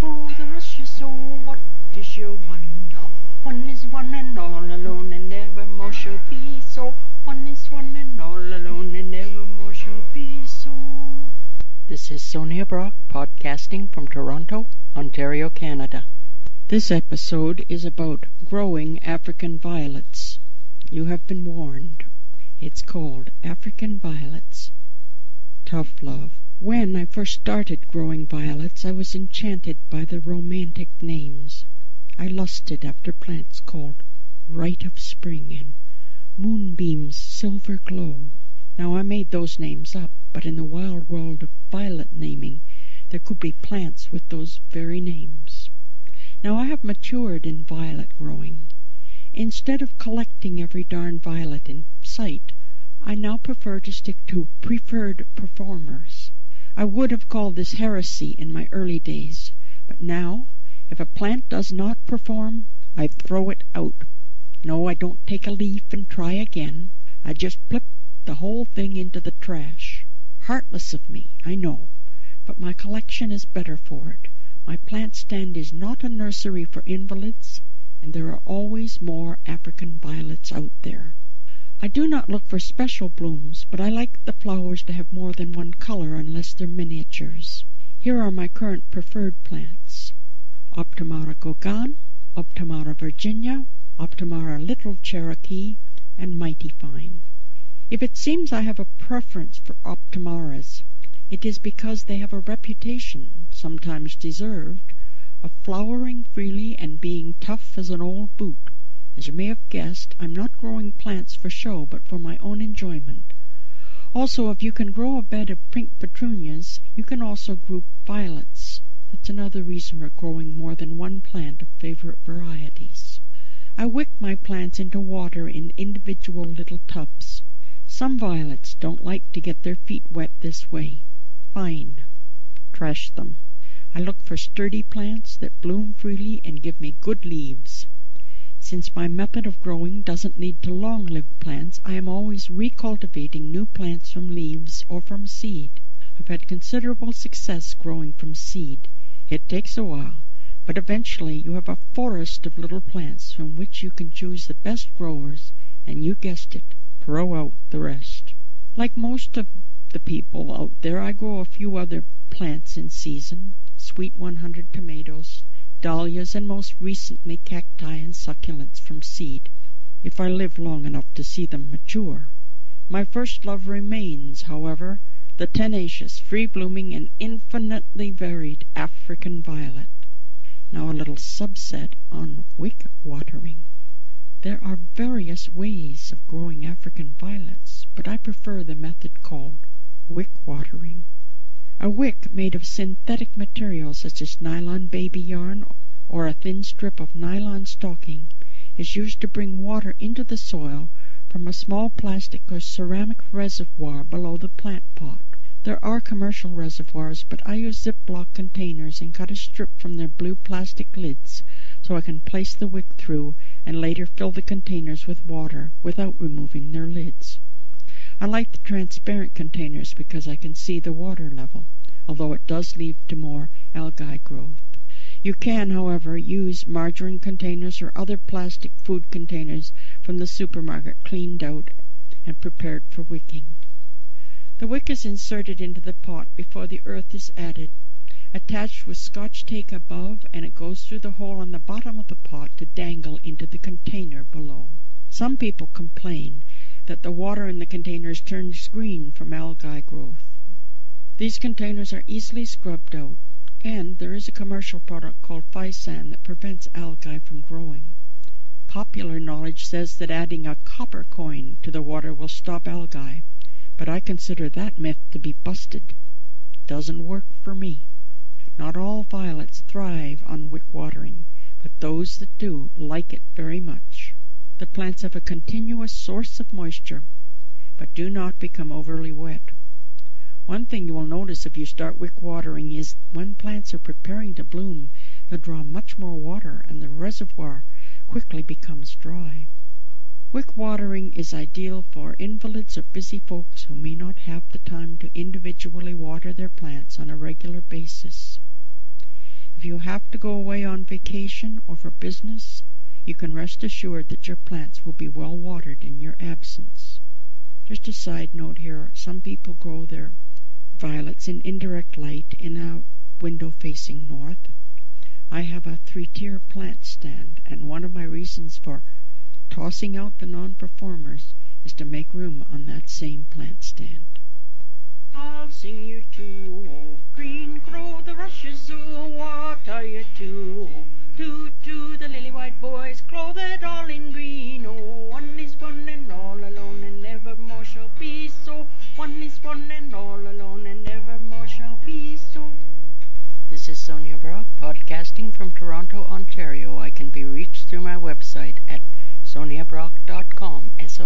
grow, the you sow. What is your one? One is one and all alone, and nevermore shall be so. One is one and all alone, and nevermore shall be so. This is Sonia Brock, podcasting from Toronto, Ontario, Canada. This episode is about growing African violets. You have been warned. It's called African Violets. Tough Love. When I first started growing violets, I was enchanted by the romantic names. I lusted after plants called Rite of Spring and Moonbeam's Silver Glow. Now I made those names up, but in the wild world of violet naming there could be plants with those very names. Now I have matured in violet growing. Instead of collecting every darn violet in sight, I now prefer to stick to preferred performers. I would have called this heresy in my early days, but now, if a plant does not perform, I throw it out. No, I don't take a leaf and try again. I just flip the whole thing into the trash. Heartless of me, I know, but my collection is better for it. My plant stand is not a nursery for invalids, and there are always more African violets out there. I do not look for special blooms, but I like the flowers to have more than one color unless they're miniatures. Here are my current preferred plants. Optimara Gauguin, Optimara Virginia, Optimara Little Cherokee, and Mighty Fine. If it seems I have a preference for Optimaras, it is because they have a reputation, sometimes deserved, of flowering freely and being tough as an old boot. As you may have guessed, I'm not growing plants for show, but for my own enjoyment. Also, if you can grow a bed of pink petunias, you can also group violets. That's another reason for growing more than one plant of favorite varieties. I wick my plants into water in individual little tubs. Some violets don't like to get their feet wet this way. Fine. Trash them. I look for sturdy plants that bloom freely and give me good leaves. Since my method of growing doesn't lead to long-lived plants, I am always recultivating new plants from leaves or from seed. I've had considerable success growing from seed. It takes a while, but eventually you have a forest of little plants from which you can choose the best growers, and you guessed it, throw out the rest. Like most of the people out there, I grow a few other plants in season, sweet 100 tomatoes, dahlias, and most recently cacti and succulents from seed, if I live long enough to see them mature. My first love remains, however, the tenacious, free-blooming, and infinitely varied African violet. Now a little subset on wick watering. There are various ways of growing African violets, but I prefer the method called wick watering. A wick made of synthetic material such as nylon baby yarn or a thin strip of nylon stocking is used to bring water into the soil from a small plastic or ceramic reservoir below the plant pot. There are commercial reservoirs, but I use Ziploc containers and cut a strip from their blue plastic lids so I can place the wick through and later fill the containers with water without removing their lids. I like the transparent containers because I can see the water level, although it does lead to more algae growth. You can, however, use margarine containers or other plastic food containers from the supermarket cleaned out and prepared for wicking. The wick is inserted into the pot before the earth is added, attached with scotch tape above, and it goes through the hole on the bottom of the pot to dangle into the container below. Some people complain that the water in the containers turns green from algae growth. These containers are easily scrubbed out, and there is a commercial product called Physan that prevents algae from growing. Popular knowledge says that adding a copper coin to the water will stop algae, but I consider that myth to be busted. Doesn't work for me. Not all violets thrive on wick watering, but those that do like it very much. The plants have a continuous source of moisture, but do not become overly wet. One thing you will notice if you start wick watering is when plants are preparing to bloom, they draw much more water and the reservoir quickly becomes dry. Wick watering is ideal for invalids or busy folks who may not have the time to individually water their plants on a regular basis. If you have to go away on vacation or for business, you can rest assured that your plants will be well watered in your absence. Just a side note here some people grow their violets in indirect light in a window facing north. I have a three tier plant stand, and one of my reasons for tossing out the non performers is to make room on that same plant stand. I'll sing you two, oh, green grow the rushes, oh, what are you to? Oh, two, podcasting from Toronto, Ontario. I can be reached through my website at soniabrock.com, S